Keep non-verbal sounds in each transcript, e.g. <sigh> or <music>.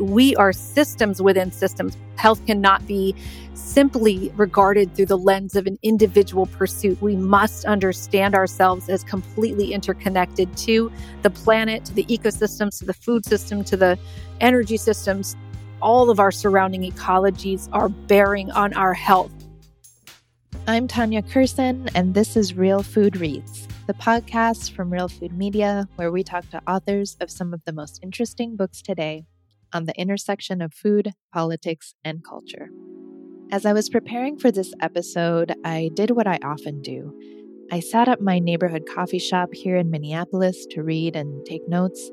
we are systems within systems. Health cannot be simply regarded through the lens of an individual pursuit. We must understand ourselves as completely interconnected to the planet, to the ecosystems, to the food system, to the energy systems. All of our surrounding ecologies are bearing on our health. I'm Tanya Kerssen, and this is Real Food Reads, the podcast from Real Food Media, where we talk to authors of some of the most interesting books today on the intersection of food, politics, and culture. As I was preparing for this episode, I did what I often do. I sat at my neighborhood coffee shop here in Minneapolis to read and take notes.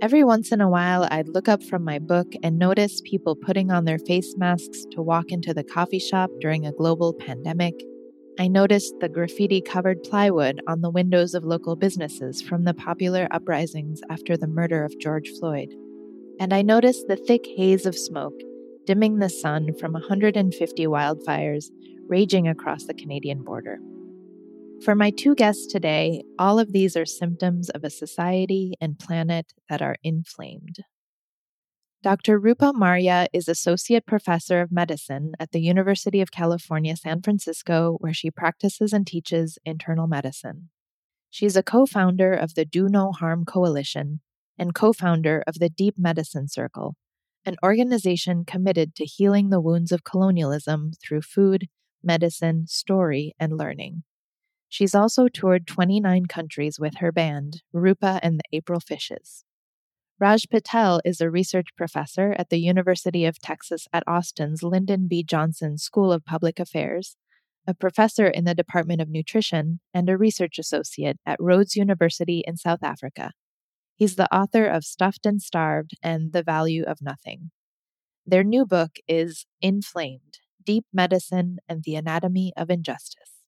Every once in a while, I'd look up from my book and notice people putting on their face masks to walk into the coffee shop during a global pandemic. I noticed the graffiti covered plywood on the windows of local businesses from the popular uprisings after the murder of George Floyd and I noticed the thick haze of smoke dimming the sun from 150 wildfires raging across the Canadian border. For my two guests today, all of these are symptoms of a society and planet that are inflamed. Dr. Rupa Marya is Associate Professor of Medicine at the University of California, San Francisco, where she practices and teaches internal medicine. She is a co founder of the Do No Harm Coalition and co founder of the Deep Medicine Circle, an organization committed to healing the wounds of colonialism through food, medicine, story, and learning. She's also toured 29 countries with her band, Rupa and the April Fishes. Raj Patel is a research professor at the University of Texas at Austin's Lyndon B. Johnson School of Public Affairs, a professor in the Department of Nutrition, and a research associate at Rhodes University in South Africa. He's the author of Stuffed and Starved and The Value of Nothing. Their new book is Inflamed Deep Medicine and the Anatomy of Injustice.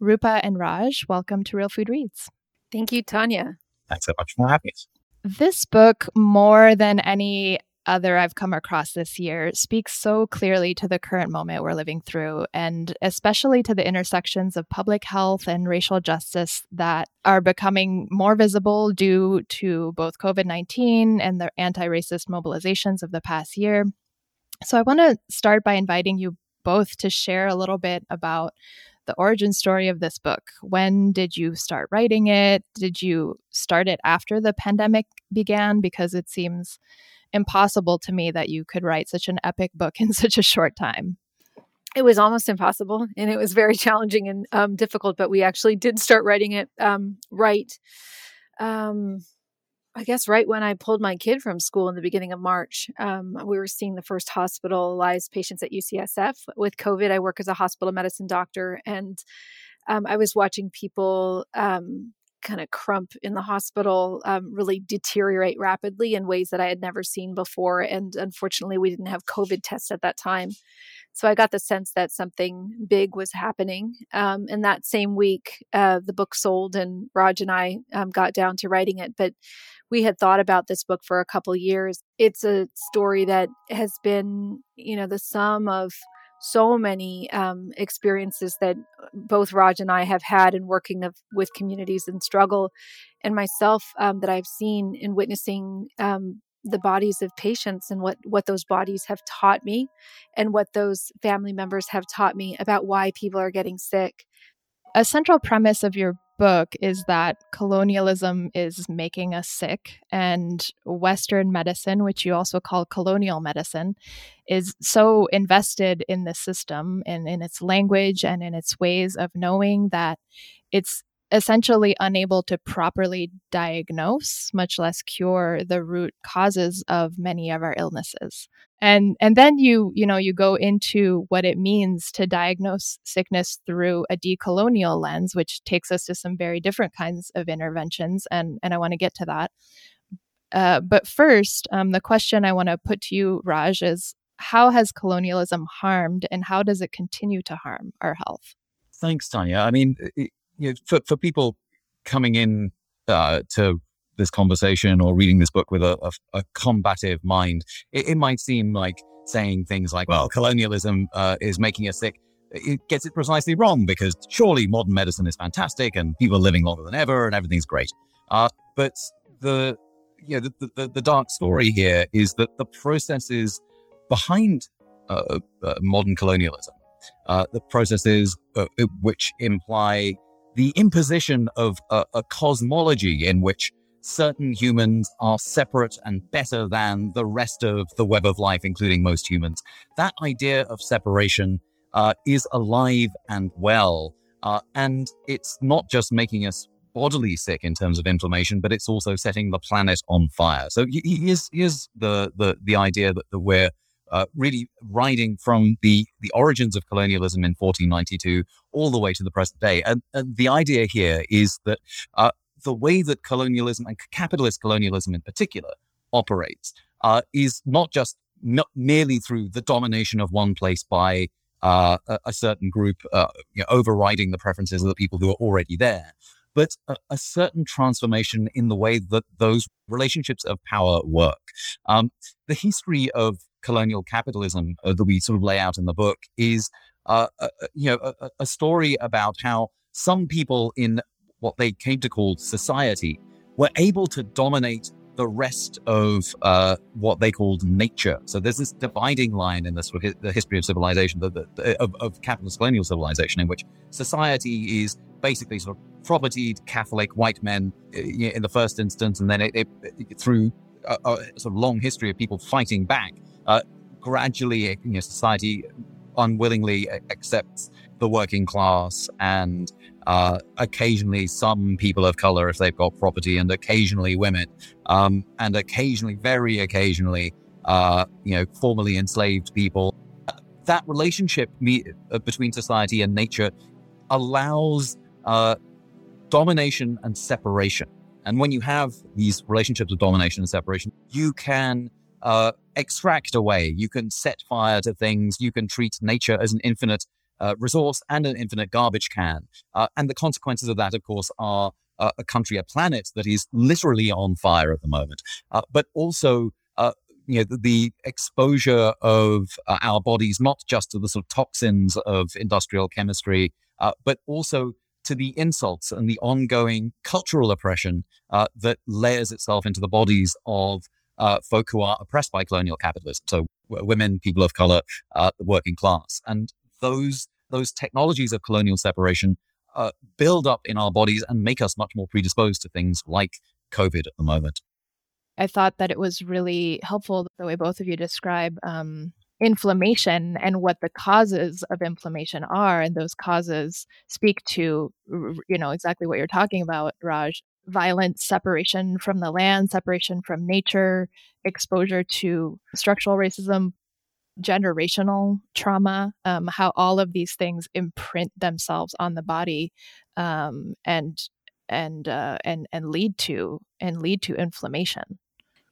Rupa and Raj, welcome to Real Food Reads. Thank you, Tanya. Thanks so much for having us. This book, more than any other I've come across this year speaks so clearly to the current moment we're living through, and especially to the intersections of public health and racial justice that are becoming more visible due to both COVID 19 and the anti racist mobilizations of the past year. So, I want to start by inviting you both to share a little bit about the origin story of this book. When did you start writing it? Did you start it after the pandemic began? Because it seems impossible to me that you could write such an epic book in <laughs> such a short time. It was almost impossible and it was very challenging and um, difficult, but we actually did start writing it um, right. Um, I guess right when I pulled my kid from school in the beginning of March, um, we were seeing the first hospitalized patients at UCSF with COVID. I work as a hospital medicine doctor, and um, I was watching people um, kind of crump in the hospital um, really deteriorate rapidly in ways that I had never seen before. And unfortunately, we didn't have COVID tests at that time. So I got the sense that something big was happening. Um, and that same week, uh, the book sold, and Raj and I um, got down to writing it. But we had thought about this book for a couple years. It's a story that has been, you know, the sum of so many um, experiences that both Raj and I have had in working of, with communities in struggle, and myself um, that I've seen in witnessing um, the bodies of patients and what what those bodies have taught me, and what those family members have taught me about why people are getting sick. A central premise of your book is that colonialism is making us sick, and Western medicine, which you also call colonial medicine, is so invested in the system and in its language and in its ways of knowing that it's essentially unable to properly diagnose much less cure the root causes of many of our illnesses. And and then you you know you go into what it means to diagnose sickness through a decolonial lens which takes us to some very different kinds of interventions and and i want to get to that. Uh, but first um, the question i want to put to you raj is how has colonialism harmed and how does it continue to harm our health? Thanks tanya. I mean you know, for, for people coming in uh, to this conversation or reading this book with a, a, a combative mind, it, it, might seem like saying things like, well, colonialism uh, is making us sick. It gets it precisely wrong because surely modern medicine is fantastic and people are living longer than ever and everything's great. Uh, but the you know, the, the, the, dark story here is that the processes behind uh, uh, modern colonialism, uh, the processes which imply the imposition of a, a cosmology in which certain humans are separate and better than the rest of the web of life, including most humans. That idea of separation uh, is alive and well. Uh, and it's not just making us bodily sick in terms of inflammation, but it's also setting the planet on fire. So here's, here's the, the, the idea that, that we're uh, really riding from the, the origins of colonialism in 1492 all the way to the present day. And, and the idea here is that uh, the way that colonialism and capitalist colonialism in particular operates uh, is not just not merely through the domination of one place by uh, a, a, certain group, uh, you know, overriding the preferences of the people who are already there, but a, a, certain transformation in the way that those relationships of power work. Um, the history of colonial capitalism uh, that we sort of lay out in the book is, uh, uh, uh you know, a, a, story about how some people in what they came to call society were able to dominate the rest of uh, what they called nature. So there's this dividing line in the, sort of, the history of civilization, the, the, of, of capitalist colonial civilization, in which society is basically sort of propertied Catholic white men uh, in the first instance, and then it, it, it, through a, a, sort of long history of people fighting back, uh, gradually, you know, society unwillingly accepts the working class and uh, occasionally some people of color if they've got property and occasionally women um, and occasionally very occasionally uh, you know formerly enslaved people that relationship me- uh, between society and nature allows uh, domination and separation. And when you have these relationships of domination and separation, you can uh, extract away, you can set fire to things, you can treat nature as an infinite uh, resource and an infinite garbage can. Uh, and the consequences of that, of course, are uh, a country, a planet that is literally on fire at the moment, uh, but also. Uh, you know, the, exposure of our bodies, not just to the sort of toxins of industrial chemistry, but also to the insults and the ongoing cultural oppression uh, that layers itself into the bodies of uh, folk who are oppressed by colonial capitalism. So women, people of color, uh, the working class, and those those technologies of colonial separation uh, build up in our bodies and make us much more predisposed to things like COVID at the moment. I thought that it was really helpful the way both of you describe um, inflammation and what the causes of inflammation are and those causes speak to you know exactly what you're talking about raj violent separation from the land separation from nature exposure to structural racism generational trauma um, how all of these things imprint themselves on the body um, and and uh, and and lead to and lead to inflammation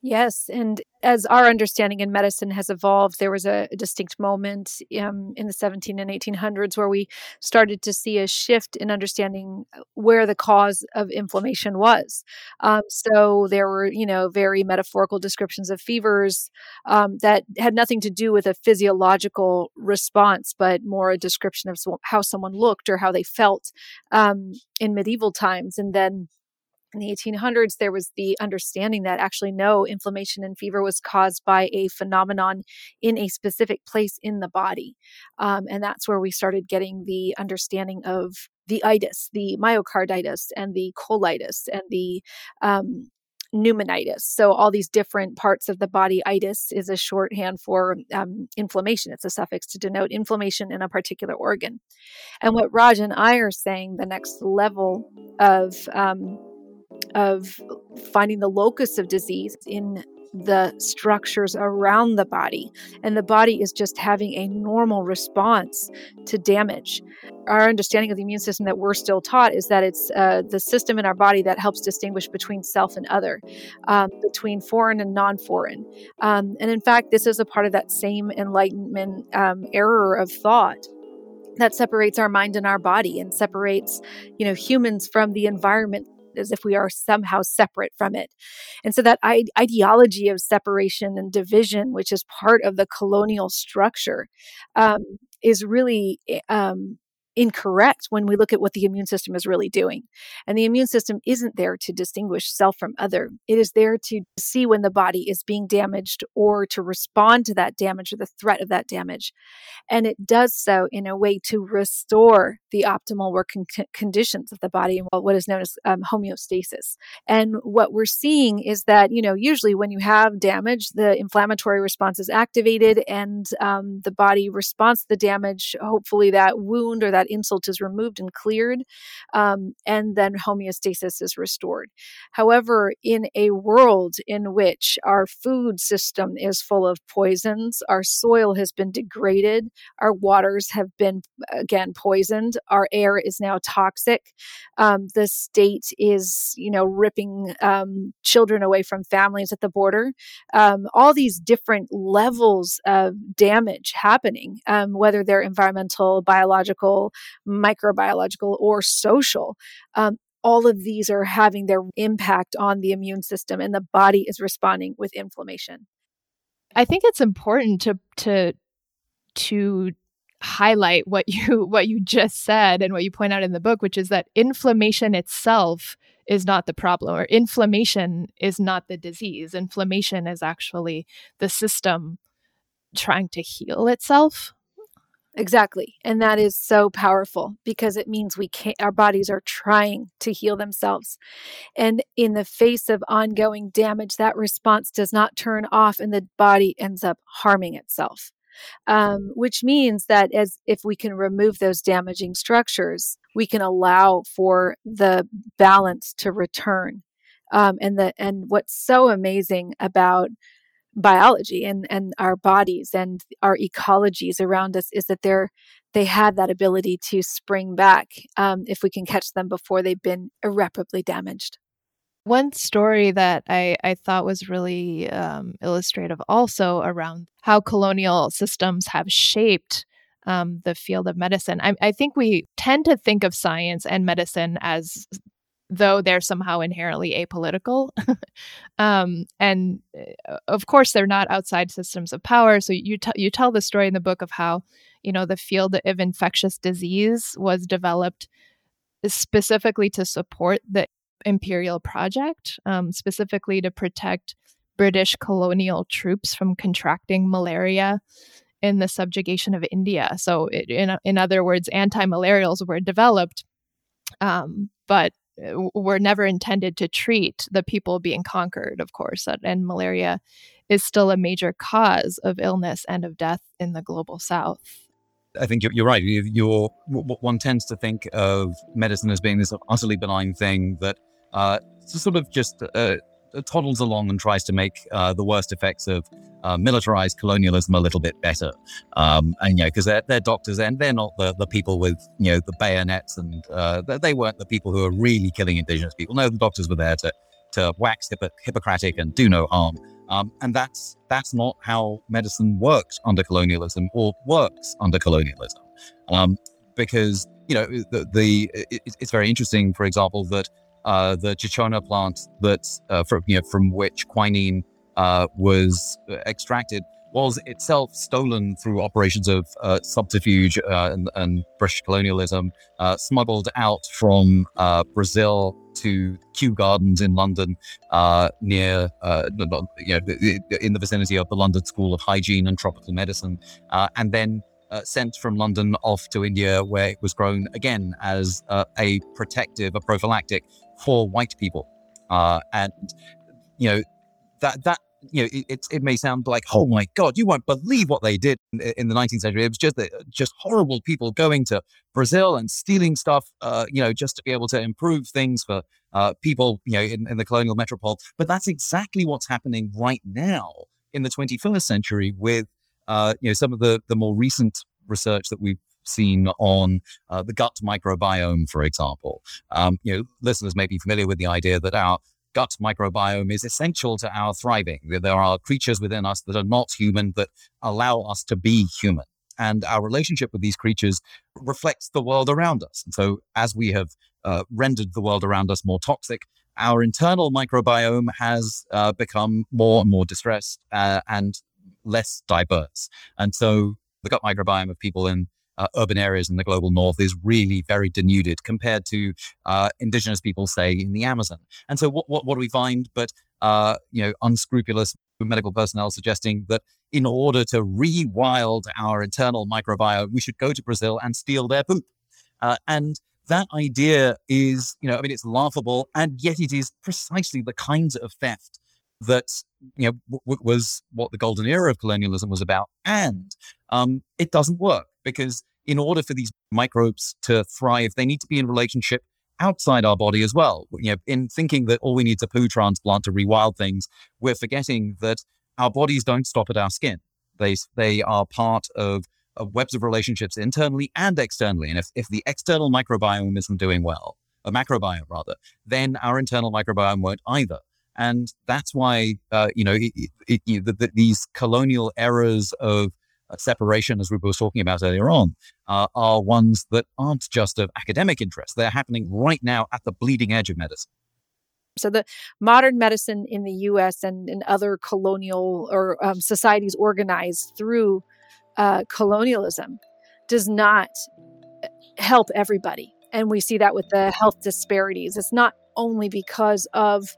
Yes. And as our understanding in medicine has evolved, there was a, distinct moment um, in the 17 and 1800s where we started to see a shift in understanding uh, where the cause of inflammation was. Um, so there were, you know, very metaphorical descriptions of fevers um, that had nothing to do with a physiological response, but more a description of how someone looked or how they felt um, in medieval times. And then in the 1800s, there was the understanding that actually no inflammation and fever was caused by a phenomenon in a specific place in the body. Um, and that's where we started getting the understanding of the itis, the myocarditis, and the colitis, and the um, pneumonitis. So, all these different parts of the body. Itis is a shorthand for um, inflammation. It's a suffix to denote inflammation in a particular organ. And what Raj and I are saying, the next level of um, of finding the locus of disease in the structures around the body. And the body is just having a normal response to damage. Our understanding of the immune system that we're still taught is that it's uh, the system in our body that helps distinguish between self and other, um, between foreign and non foreign. Um, and in fact, this is a part of that same Enlightenment um, error of thought that separates our mind and our body and separates you know humans from the environment as if we are somehow separate from it. And so that I- ideology of separation and division, which is part of the colonial structure, um, is really eh, um, incorrect when we look at what the immune system is really doing. And the immune system isn't there to distinguish self from other. It is there to see when the body is being damaged or to respond to that damage or the threat of that damage. And it does so in a way to restore the optimal working conditions of the body and what is known as um, homeostasis. And what we're seeing is that, you know, usually when you have damage, the inflammatory response is activated and um, the body responds to the damage. Hopefully, that wound or that that insult is removed and cleared, um, and then homeostasis is restored. However, in a world in which our food system is full of poisons, our soil has been degraded, our waters have been, again, poisoned, our air is now toxic, um, the state is, you know, ripping um, children away from families at the border. Um, all these different levels of damage happening, um, whether they're environmental, biological, microbiological, or social. Um, all of these are having their impact on the immune system, and the body is responding with inflammation. I think it's important to to to highlight what you <laughs> what you just said and what you point out in the book, which is that inflammation itself is not the problem, or inflammation is not the disease. Inflammation is actually the system trying to heal itself Exactly. And that is so powerful because it means we can't, our bodies are trying to heal themselves. And in the face of ongoing damage, that response does not turn off and the body ends up harming itself. Um, which means that as if we can remove those damaging structures, we can allow for the balance to return. Um, and the and what's so amazing about biology and and our bodies and our ecologies around us is that they're they have that ability to spring back um, if we can catch them before they've been irreparably damaged. One story that I, I thought was really um, illustrative also around how colonial systems have shaped um, the field of medicine. I, I, think we tend to think of science and medicine as though they're somehow inherently apolitical. <laughs> um, and uh, of course, they're not outside systems of power. So you t- you tell the story in the book of how you know the field of infectious disease was developed specifically to support the imperial project, um, specifically to protect British colonial troops from contracting malaria in the subjugation of India. So, it, in in other words, anti-malarials were developed, um, but were never intended to treat the people being conquered, of course, and malaria is still a major cause of illness and of death in the global south. I think you're, right. You're, one tends to think of medicine as being this utterly benign thing that uh, sort of just uh, toddles along and tries to make uh, the worst effects of uh, militarized colonialism a little bit better. Um, and, you know, because they're, they're doctors and they're not the, the people with, you know, the bayonets and uh, they weren't the people who are really killing indigenous people. No, the doctors were there to, to wax Hippo- Hippocratic and do no harm. Um, and that's that's not how medicine works under colonialism or works under colonialism. Um, because, you know, the, the it, it's very interesting, for example, that uh, the Cinchona plant that uh, from you know from which quinine uh, was extracted was itself stolen through operations of uh, subterfuge uh, and, and, British colonialism, uh, smuggled out from Brazil to Kew Gardens in London, near you know in the vicinity of the London School of Hygiene and Tropical Medicine, and then uh, sent from London off to India, where it was grown again as uh, a protective, a prophylactic for white people. Uh, and you know that that you know it, it, may sound like oh my god you won't believe what they did in, in the 19th century it was just just horrible people going to brazil and stealing stuff uh, you know just to be able to improve things for uh, people you know in, in the colonial metropole but that's exactly what's happening right now in the 21st century with uh, you know some of the the more recent research that we've seen on uh, the gut microbiome, for example. Um, you know, listeners may be familiar with the idea that our gut microbiome is essential to our thriving. There are creatures within us that are not human that allow us to be human. And our relationship with these creatures reflects the world around us. And so, as we have uh, rendered the world around us more toxic, our internal microbiome has uh, become more and more distressed uh, and less diverse. And so, the gut microbiome of people in uh, urban areas in the global north is really very denuded compared to uh, indigenous people, say, in the Amazon. And so, what, what, what do we find? But uh, you know, unscrupulous medical personnel suggesting that in order to rewild our internal microbiome, we should go to Brazil and steal their poop. Uh, and that idea is, you know, I mean, it's laughable, and yet it is precisely the kinds of theft that you know w- was what the golden era of colonialism was about, and um, it doesn't work because in order for these microbes to thrive, they need to be in relationship outside our body as well. You know, in thinking that all we need is a poo transplant to rewild things, we're forgetting that our bodies don't stop at our skin. They they are part of, of webs of relationships internally and externally. And if, if the external microbiome isn't doing well, a macrobiome rather, then our internal microbiome won't either. And that's why, uh, you know, it, it, the, the, these colonial eras of uh, separation, as we were talking about earlier on, uh, are ones that aren't just of academic interest. They're happening right now at the bleeding edge of medicine. So the modern medicine in the U.S. and in other colonial or um, societies organized through uh, colonialism does not uh, help everybody, and we see that with the health disparities. It's not only because of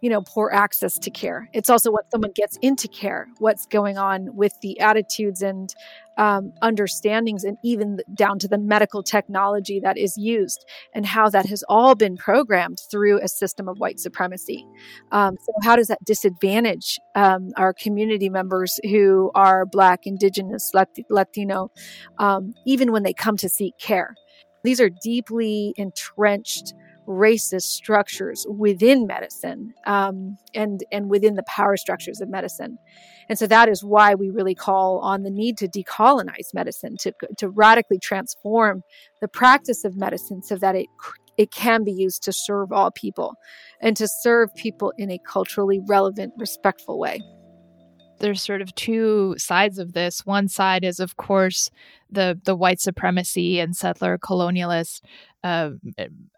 you know poor access to care. It's also what someone gets into care what's going on with the attitudes and um, understandings and even down to the medical technology that is used and how that has all been programmed through a system of white supremacy. Um, so how does that disadvantage um, our community members who are black indigenous latino um, even when they come to seek care? These are deeply entrenched racist structures within medicine um, and and within the power structures of medicine. And so that is why we really call on the need to decolonize medicine, to, to radically transform the practice of medicine so that it, it can be used to serve all people and to serve people in a culturally relevant, respectful way there's sort of two sides of this. One side is, of course, the the white supremacy and settler colonialist uh,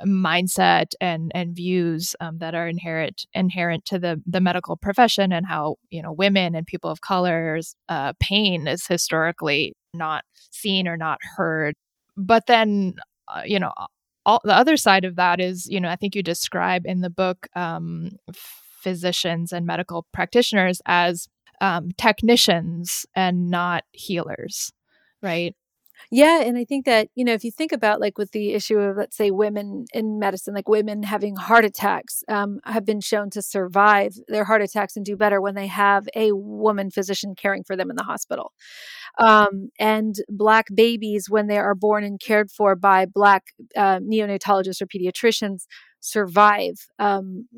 mindset and and views um, that are inherent inherent to the the medical profession and how you know women and people of color's uh, pain is historically not seen or not heard. But then, uh, you know, all the other side of that is, you know, I think you describe in the book um, physicians and medical practitioners as um, technicians and not healers, right? Yeah, and I think that, you know, if you think about like with the issue of, let's say, women in medicine, like women having heart attacks um, have been shown to survive their heart attacks and do better when they have a woman physician caring for them in the hospital. Um, and Black babies, when they are born and cared for by Black uh, neonatologists or pediatricians, survive um,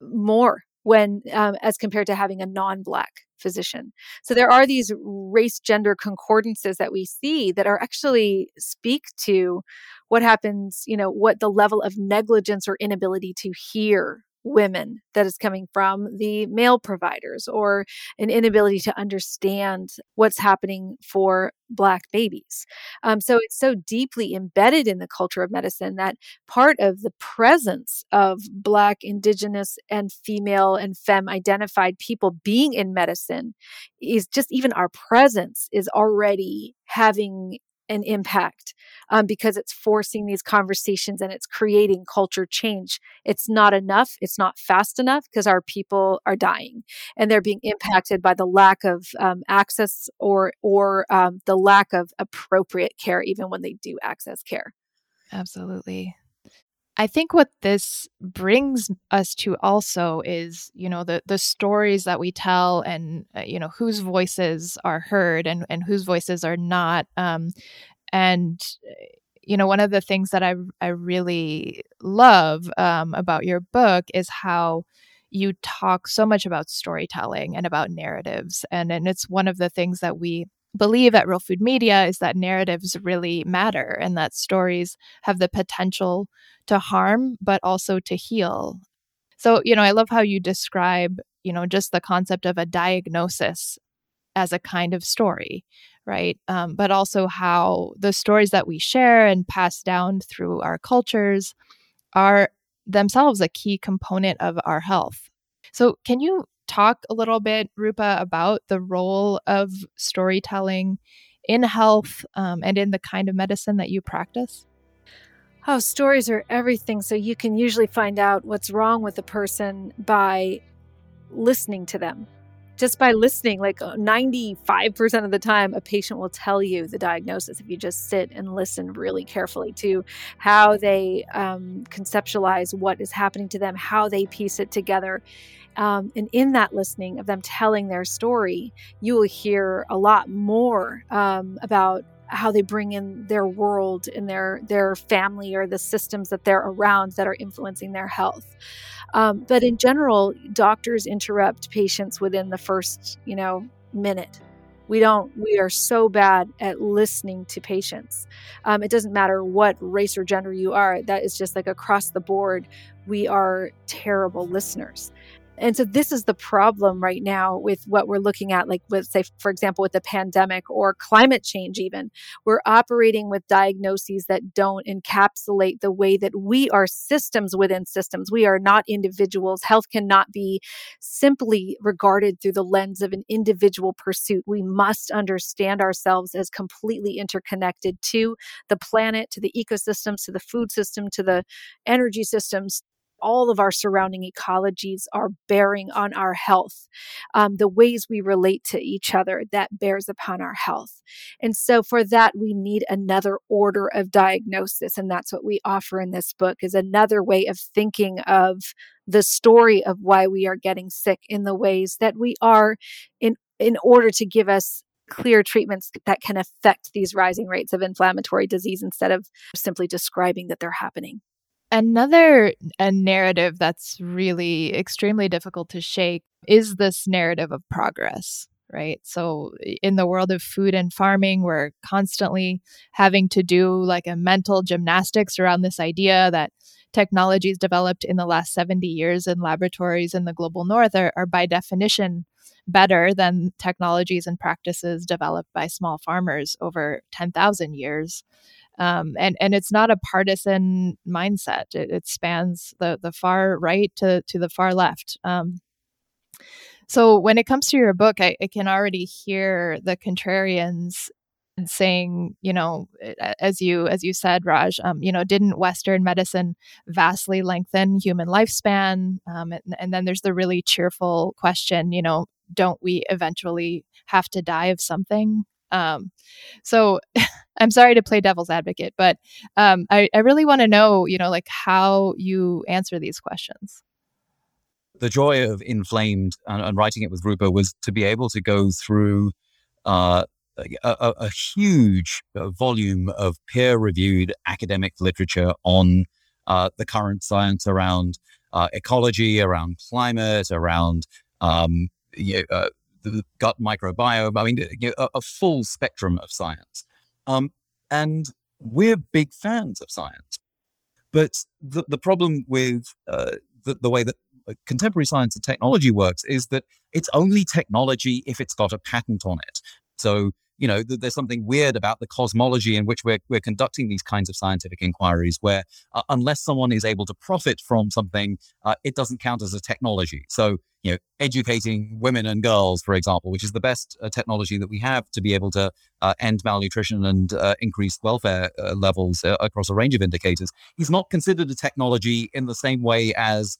more when um, as compared to having a non-black physician. So there are these race gender concordances that we see that are actually speak to what happens you know what the level of negligence or inability to hear women that is coming from the male providers or an inability to understand what's happening for black babies. Um, so it's so deeply embedded in the culture of medicine that part of the presence of black indigenous and female and femme identified people being in medicine is just even our presence is already having an impact um, because it's forcing these conversations and it's creating culture change. It's not enough. It's not fast enough because our people are dying and they're being impacted by the lack of um, access or or um, the lack of appropriate care, even when they do access care. Absolutely. I think what this brings us to also is, you know, the the stories that we tell and uh, you know whose voices are heard and and whose voices are not. Um, and you know, one of the things that I I really love um, about your book is how you talk so much about storytelling and about narratives, and and it's one of the things that we believe at Real Food Media is that narratives really matter and that stories have the potential to harm, but also to heal. So, you know, I love how you describe, you know, just the concept of a diagnosis as a kind of story, right? Um, but also how the stories that we share and pass down through our cultures are themselves a key component of our health. So, can you talk a little bit, Rupa, about the role of storytelling in health um, and in the kind of medicine that you practice? Oh, stories are everything. So you can usually find out what's wrong with a person by listening to them. Just by listening, like 95% uh, of the time, a patient will tell you the diagnosis if you just sit and listen really carefully to how they um, conceptualize what is happening to them, how they piece it together. Um, and in that listening of them telling their story, you will hear a lot more um, about how they bring in their world and their their family or the systems that they're around that are influencing their health. Um, but in general, doctors interrupt patients within the first you know minute. We don't. We are so bad at listening to patients. Um, it doesn't matter what race or gender you are. That is just like across the board. We are terrible listeners. And so this is the problem right now with what we're looking at, like with, say, for example, with the pandemic or climate change, even. We're operating with diagnoses that don't encapsulate the way that we are systems within systems. We are not individuals. Health cannot be simply regarded through the lens of an individual pursuit. We must understand ourselves as completely interconnected to the planet, to the ecosystems, to the food system, to the energy systems, all of our surrounding ecologies are bearing on our health. Um, the ways we relate to each other that bears upon our health. And so for that, we need another order of diagnosis. And that's what we offer in this book is another way of thinking of the story of why we are getting sick in the ways that we are in, in order to give us clear treatments that can affect these rising rates of inflammatory disease instead of simply describing that they're happening. Another a narrative that's really extremely difficult to shake is this narrative of progress, right? So, in the world of food and farming, we're constantly having to do like a mental gymnastics around this idea that technologies developed in the last 70 years in laboratories in the global north are, are by definition better than technologies and practices developed by small farmers over 10,000 years. Um, and and it's not a partisan mindset. It, it, spans the the far right to to the far left. Um, so when it comes to your book, I, I can already hear the contrarians saying, you know, as you as you said, Raj, um, you know, didn't Western medicine vastly lengthen human lifespan? Um, and, and then there's the really cheerful question, you know, don't we eventually have to die of something? Um, so <laughs> I'm sorry to play devil's advocate, but um, I, I really want to know, you know, like how you answer these questions. The joy of Inflamed and, and writing it with Rupa was to be able to go through uh, a, a, huge uh, volume of peer reviewed academic literature on uh, the current science around uh, ecology, around climate, around um, you know, uh, the gut microbiome. I mean, a, a, full spectrum of science. Um, and we're big fans of science. But the, the problem with uh, the, the way that contemporary science and technology works is that it's only technology if it's got a patent on it. So you know, th- there's something weird about the cosmology in which we're, we're conducting these kinds of scientific inquiries where uh, unless someone is able to profit from something, uh, it doesn't count as a technology. So, you know, educating women and girls, for example, which is the best uh, technology that we have to be able to uh, end malnutrition and uh, increase welfare uh, levels across a range of indicators, is not considered a technology in the same way as,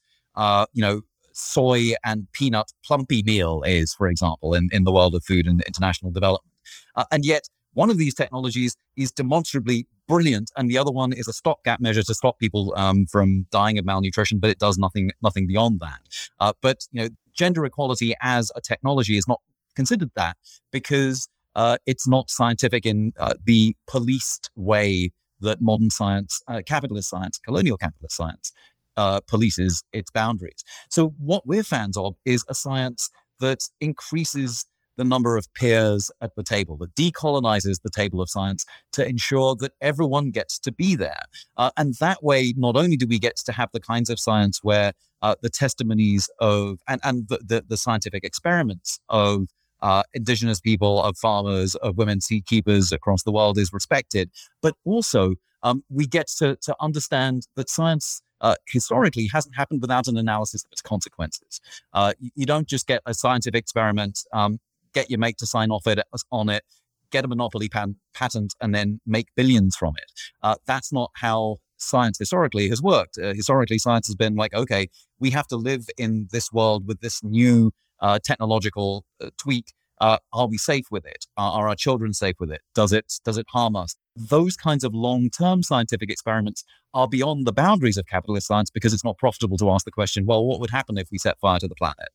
you know, soy and peanut plumpy meal is, for example, in, in the world of food and international development. Uh, and yet, one of these technologies is demonstrably brilliant, and the other one is a stopgap measure to stop people um, from dying of malnutrition, but it does nothing nothing beyond that. Uh, but you know, gender equality as a technology is not considered that because uh, it's not scientific in uh, the policed way that modern science, uh, capitalist science, colonial capitalist science, uh, polices its boundaries. So what we're fans of is a science that increases the number of peers at the table, that decolonizes the table of science to ensure that everyone gets to be there. Uh, and that way, not only do we get to have the kinds of science where uh, the testimonies of and, and the, the, the scientific experiments of uh, indigenous people, of farmers, of women seed keepers across the world is respected, but also um, we get to, to understand that science uh, historically hasn't happened without an analysis of its consequences. Uh, you, you, don't just get a scientific experiment um, get your mate to sign off it on it, get a monopoly pan- patent, and then make billions from it. Uh, that's not how science historically has worked. Uh, historically, science has been like, okay, we have to live in this world with this new uh, technological uh, tweak. Uh, are we safe with it? are our children safe with it? Does it does it harm us? Those kinds of long-term scientific experiments are beyond the boundaries of capitalist science because it's not profitable to ask the question, well, what would happen if we set fire to the planet?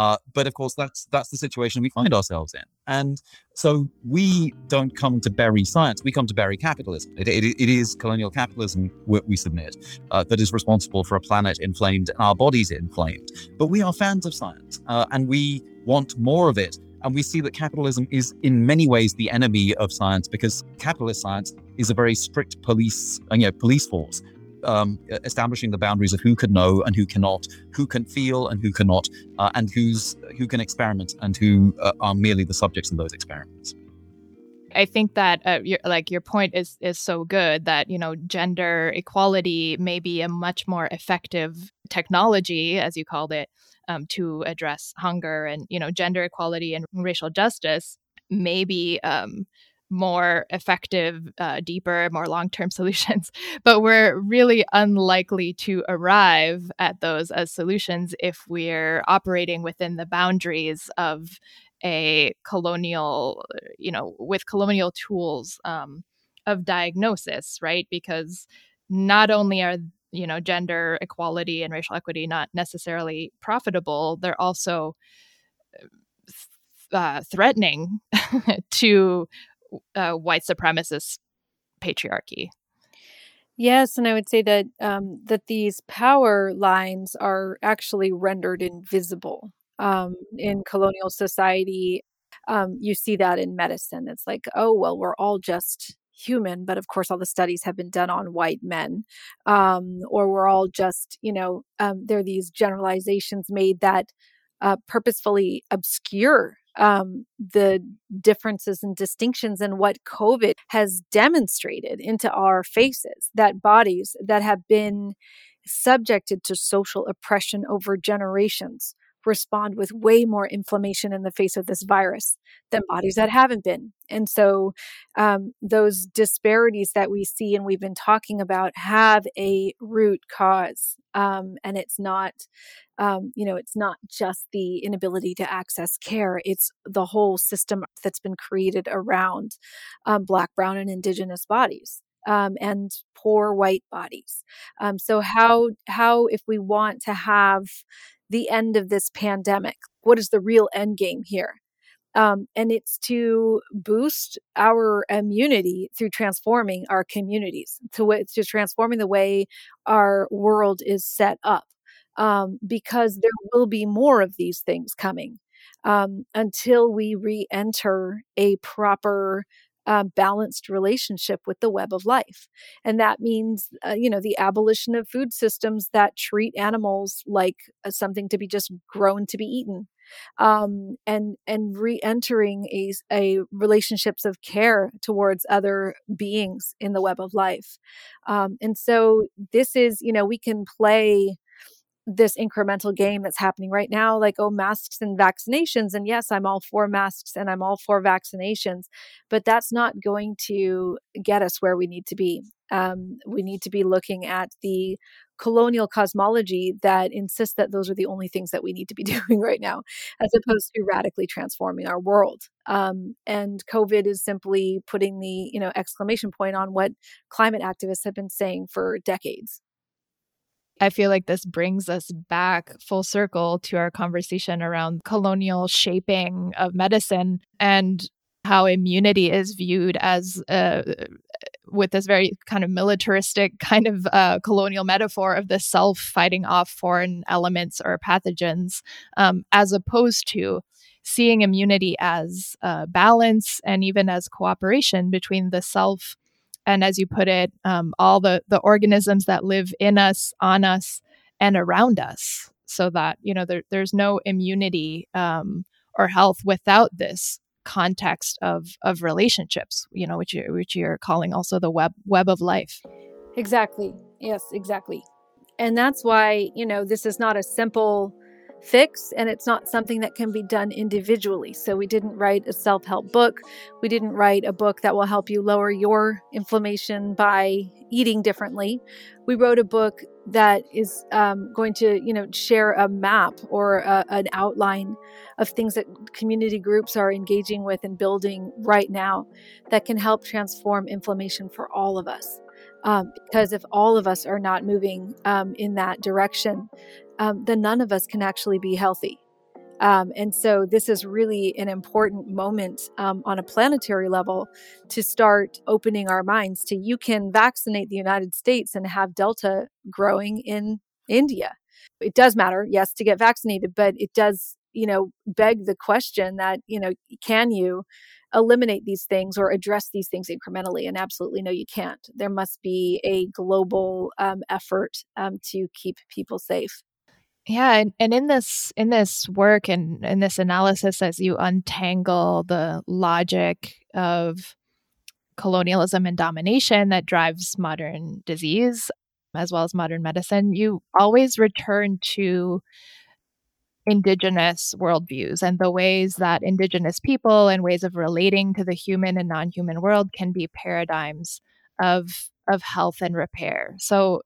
Uh, but of course, that's that's the situation we find ourselves in, and so we don't come to bury science; we come to bury capitalism. It, it, it is colonial capitalism we submit uh, that is responsible for a planet inflamed and our bodies inflamed. But we are fans of science, uh, and we want more of it. And we see that capitalism is in many ways the enemy of science because capitalist science is a very strict police, uh, you know, police force um, establishing the boundaries of who can know and who cannot, who can feel and who cannot, uh, and who's who can experiment and who uh, are merely the subjects of those experiments. I think that uh, your, like your point is is so good that you know gender equality may be a much more effective technology, as you called it, um, to address hunger and you know gender equality and racial justice. Maybe um, more effective, uh, deeper, more long term <laughs> solutions. But we're really unlikely to arrive at those as solutions if we're operating within the boundaries of a colonial, you know, with colonial tools um, of diagnosis, right? Because not only are you know gender equality and racial equity not necessarily profitable they're also uh, threatening <laughs> to uh, white supremacist patriarchy. Yes, and I would say that um, that these power lines are actually rendered invisible um, in colonial society. Um, you see that in medicine. It's like, oh well, we're all just human, but of course, all the studies have been done on white men, um, or we're all just, you know, um, there are these generalizations made that uh, purposefully obscure um, the differences and distinctions and what COVID has demonstrated into our faces, that bodies that have been subjected to social oppression over generations respond with way more inflammation in the face of this virus than bodies that haven't been. And so, um, those disparities that we see and we've been talking about have a root cause. Um, and it's not, um, you know, it's not just the inability to access care, it's the whole system that's been created around um, Black, Brown, and Indigenous bodies. Um, and poor white bodies. Um, so how how if we want to have the end of this pandemic? What is the real end game here? Um, and it's to boost our immunity through transforming our communities, to, to transforming the way our world is set up, um, because there will be more of these things coming um, until we re enter a proper uh, balanced relationship with the web of life. And that means, uh, you know, the abolition of food systems that treat animals like uh, something to be just grown to be eaten. Um, and and re-entering a, a relationships of care towards other beings in the web of life, um, and so this is you know we can play this incremental game that's happening right now like oh masks and vaccinations and yes i'm all for masks and i'm all for vaccinations but that's not going to get us where we need to be. Um, we need to be looking at the colonial cosmology that insists that those are the only things that we need to be <laughs> doing right now as opposed to radically transforming our world. Um, and covid is simply putting the you know exclamation point on what climate activists have been saying for decades I feel like this brings us back full circle to our conversation around colonial shaping of medicine and how immunity is viewed as uh, with this very kind of militaristic <laughs> kind of uh, colonial metaphor of the self fighting off foreign elements or pathogens, um, as opposed to seeing immunity as uh, balance and even as cooperation between the self and as you put it, um, all the the organisms that live in us, on us, and around us, so that you know there, there's no immunity um, or health without this context of of relationships. You know, which you which you're calling also the web web of life. Exactly. Yes, exactly. And that's why you know this is not a simple fix and it's not something that can be done individually. So we didn't write a self-help book. We didn't write a book that will help you lower your inflammation by eating differently. We wrote a book that is um, going to, you know, share a map or a, an outline of things that community groups are engaging with and building right now that can help transform inflammation for all of us. Um, because if all of us are not moving um, in that direction, um, then none of us can actually be healthy. Um, and so, this is really an important moment um, on a planetary level to start opening our minds to you can vaccinate the United States and have Delta growing in India. It does matter, yes, to get vaccinated, but it does, you know, beg the question that, you know, can you eliminate these things or address these things incrementally? And absolutely no, you can't. There must be a global um, effort um, to keep people safe. Yeah, and, and in this in this work and in this analysis, as you untangle the logic of colonialism and domination that drives modern disease as well as modern medicine, you always return to indigenous worldviews and the ways that indigenous people and ways of relating to the human and non-human world can be paradigms of of health and repair. So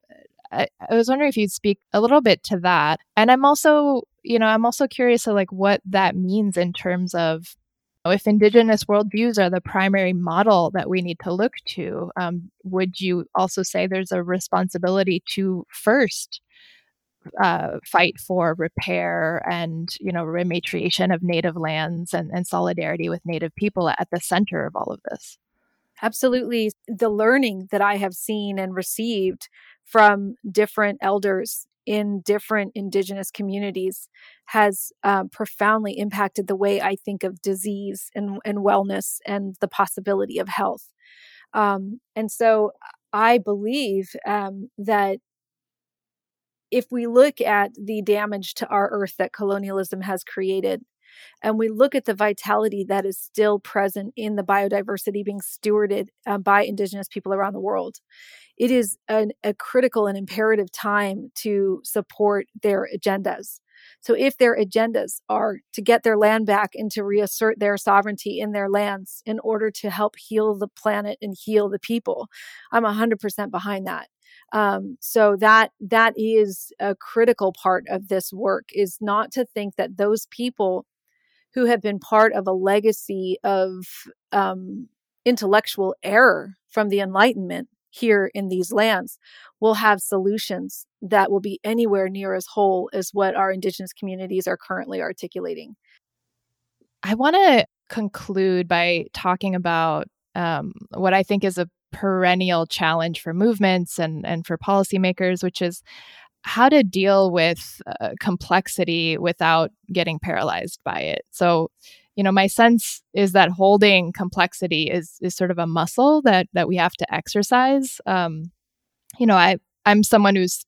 I, I was wondering if you'd speak a little bit to that. And I'm also, you know, I'm also curious to like what that means in terms of if indigenous worldviews are the primary model that we need to look to, um, would you also say there's a responsibility to first uh, fight for repair and you know rematriation of native lands and, and solidarity with native people at the center of all of this? Absolutely, the learning that I have seen and received from different elders in different indigenous communities has uh, profoundly impacted the way I think of disease and, and wellness and the possibility of health. Um, and so I believe um, that if we look at the damage to our earth that colonialism has created, and we look at the vitality that is still present in the biodiversity being stewarded uh, by Indigenous people around the world, it is an, a critical and imperative time to support their agendas. So, if their agendas are to get their land back and to reassert their sovereignty in their lands in order to help heal the planet and heal the people, I'm 100% behind that. Um, so that that is a critical part of this work is not to think that those people who have been part of a legacy of um, intellectual error from the Enlightenment here in these lands will have solutions that will be anywhere near as whole as what our Indigenous communities are currently articulating. I want to conclude by talking about um, what I think is a perennial challenge for movements and, and for policymakers, which is how to deal with uh, complexity without getting paralyzed by it. So, you know, my sense is that holding complexity is is sort of a muscle that that we have to exercise. Um, you know, I I'm someone who's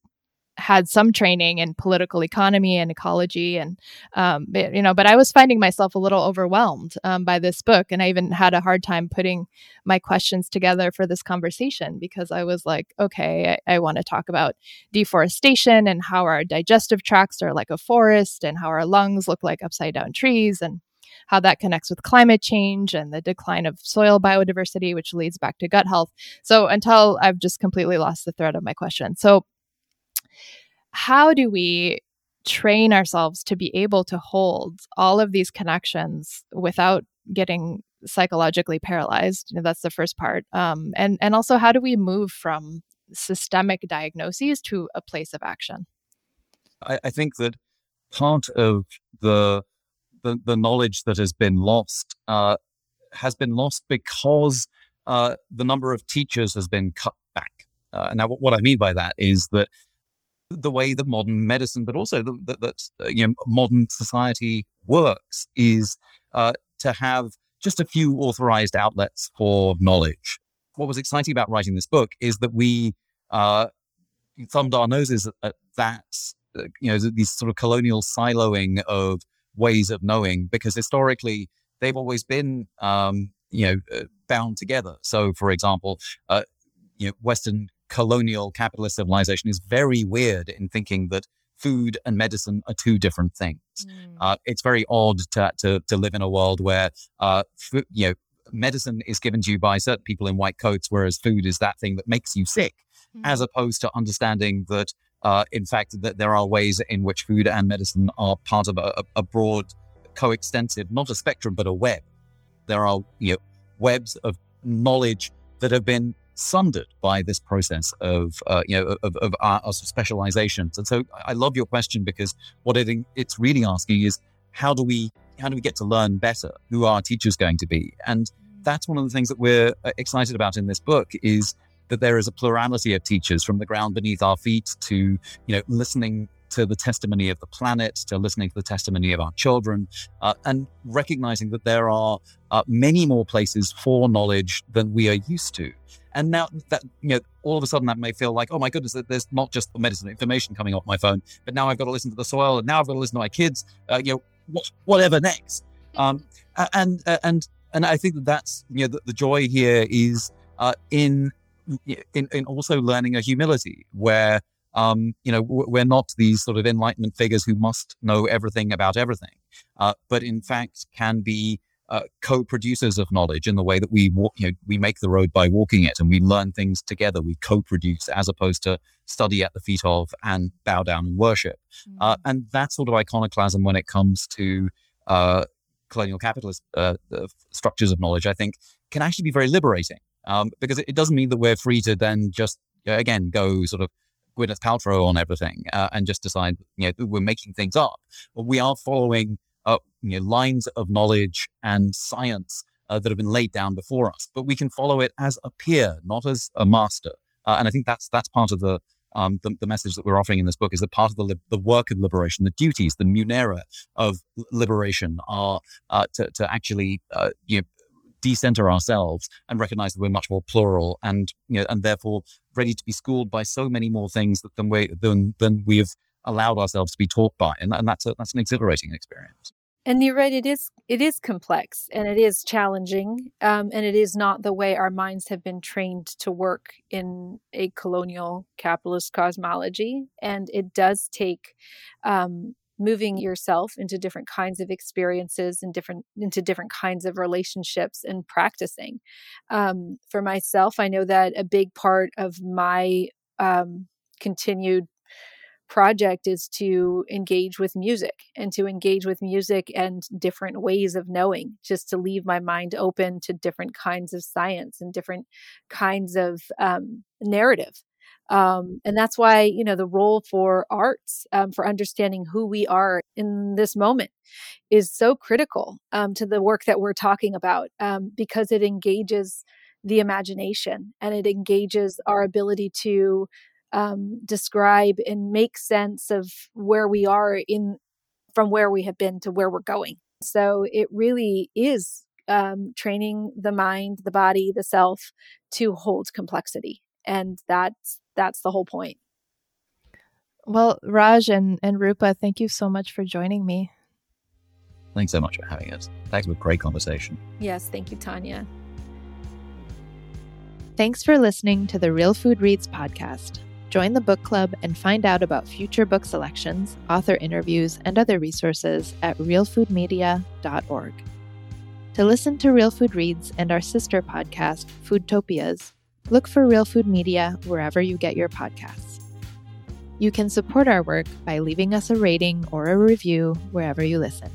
had some training in political economy and ecology and um, you know but i was finding myself a little overwhelmed um, by this book and i even had a hard time putting my questions together for this conversation because i was like okay i, I want to talk about deforestation and how our digestive tracts are like a forest and how our lungs look like upside down trees and how that connects with climate change and the decline of soil biodiversity, which leads back to gut health. So, until I've just completely lost the thread of my question. So, how do we train ourselves to be able to hold all of these connections without getting psychologically paralyzed? You know, that's the first part. Um, and and also how do we move from systemic diagnoses to a place of action? I, I think that part of the, the, the knowledge that has been lost uh, has been lost because uh, the number of teachers has been cut back. Uh, now, what I mean by that is that the way that modern medicine, but also that, uh, you know, modern society works, is uh, to have just a few authorized outlets for knowledge. What was exciting about writing this book is that we uh, thumbed our noses at, that, uh, you know, these sort of colonial siloing of ways of knowing, because historically they've always been, um, you know, uh, bound together. So, for example, uh, you know, Western colonial capitalist civilization is very weird in thinking that food and medicine are two different things. Mm. Uh, it's very odd to, to, to live in a world where, uh, you know, medicine is given to you by certain people in white coats, whereas food is that thing that makes you sick, Mm. as opposed to understanding that, uh, in fact, that there are ways in which food and medicine are part of a, a broad, coextensive, not a spectrum, but a web. There are, you know, webs of knowledge that have been sundered by this process of, uh, you know, of, of our, our specializations. And so I love your question because what it, it's really asking is how do we, how do we get to learn better? Who are teachers going to be? And that's one of the things that we're uh, excited about in this book is that there is a plurality of teachers from the ground beneath our feet to, you know, listening to the testimony of the planet, to listening to the testimony of our children, uh, and recognizing that there are uh, many more places for knowledge than we are used to. And now that, you know, all of a sudden that may feel like, oh my goodness, there's not just the medicine information coming off my phone, but now I've got to listen to the soil, and now I've got to listen to my kids, uh, you know, what, whatever next. Um, and, and, and I think that that's, you know, the, the joy here is uh, in, in, in also learning a humility where, um, you know, we're not these sort of enlightenment figures who must know everything about everything, uh, but in fact can be uh, co-producers of knowledge in the way that we walk, you know, we make the road by walking it, and we learn things together. We co-produce as opposed to study at the feet of and bow down and worship. Mm. Uh, and that sort of iconoclasm when it comes to uh, colonial capitalist uh, structures of knowledge, I think, can actually be very liberating um, because it, it, doesn't mean that we're free to then just again go sort of Gwyneth Paltrow on everything uh, and just decide you know we're making things up. But we are following you know, lines of knowledge and science uh, that have been laid down before us, but we can follow it as a peer, not as a master. Uh, and I think that's that's part of the, um, the, the message that we're offering in this book is that part of the li- the work of liberation, the duties, the munera of liberation, are uh, to to actually uh, you know decenter ourselves and recognize that we're much more plural and you know and therefore ready to be schooled by so many more things than we than than we have allowed ourselves to be taught by. And, and that's a, that's an exhilarating experience and you're right it is it is complex and it is challenging um, and it is not the way our minds have been trained to work in a colonial capitalist cosmology and it does take um, moving yourself into different kinds of experiences and different into different kinds of relationships and practicing. Um, for myself i know that a big part of my um, continued project is to engage with music and to engage with music and different ways of knowing just to leave my mind open to different kinds of science and different kinds of um, narrative. Um, and that's why you know the role for arts um, for understanding who we are in this moment is so critical um, to the work that we're talking about um, because it engages the imagination and it engages our ability to um, describe and make sense of where we are in from where we have been to where we're going so it really is um, training the mind the body the self to hold complexity and that's that's the whole point. Well, Raj and, and Rupa, thank you so much for joining me. Thanks so much for having us. Thanks for a great conversation. Yes, thank you, Tanya. Thanks for listening to the Real Food Reads podcast. Join the book club and find out about future book selections, author interviews, and other resources at realfoodmedia.org. To listen to Real Food Reads and our sister podcast, Foodtopias, Look for Real Food Media wherever you get your podcasts. You can support our work by leaving us a rating or a review wherever you listen.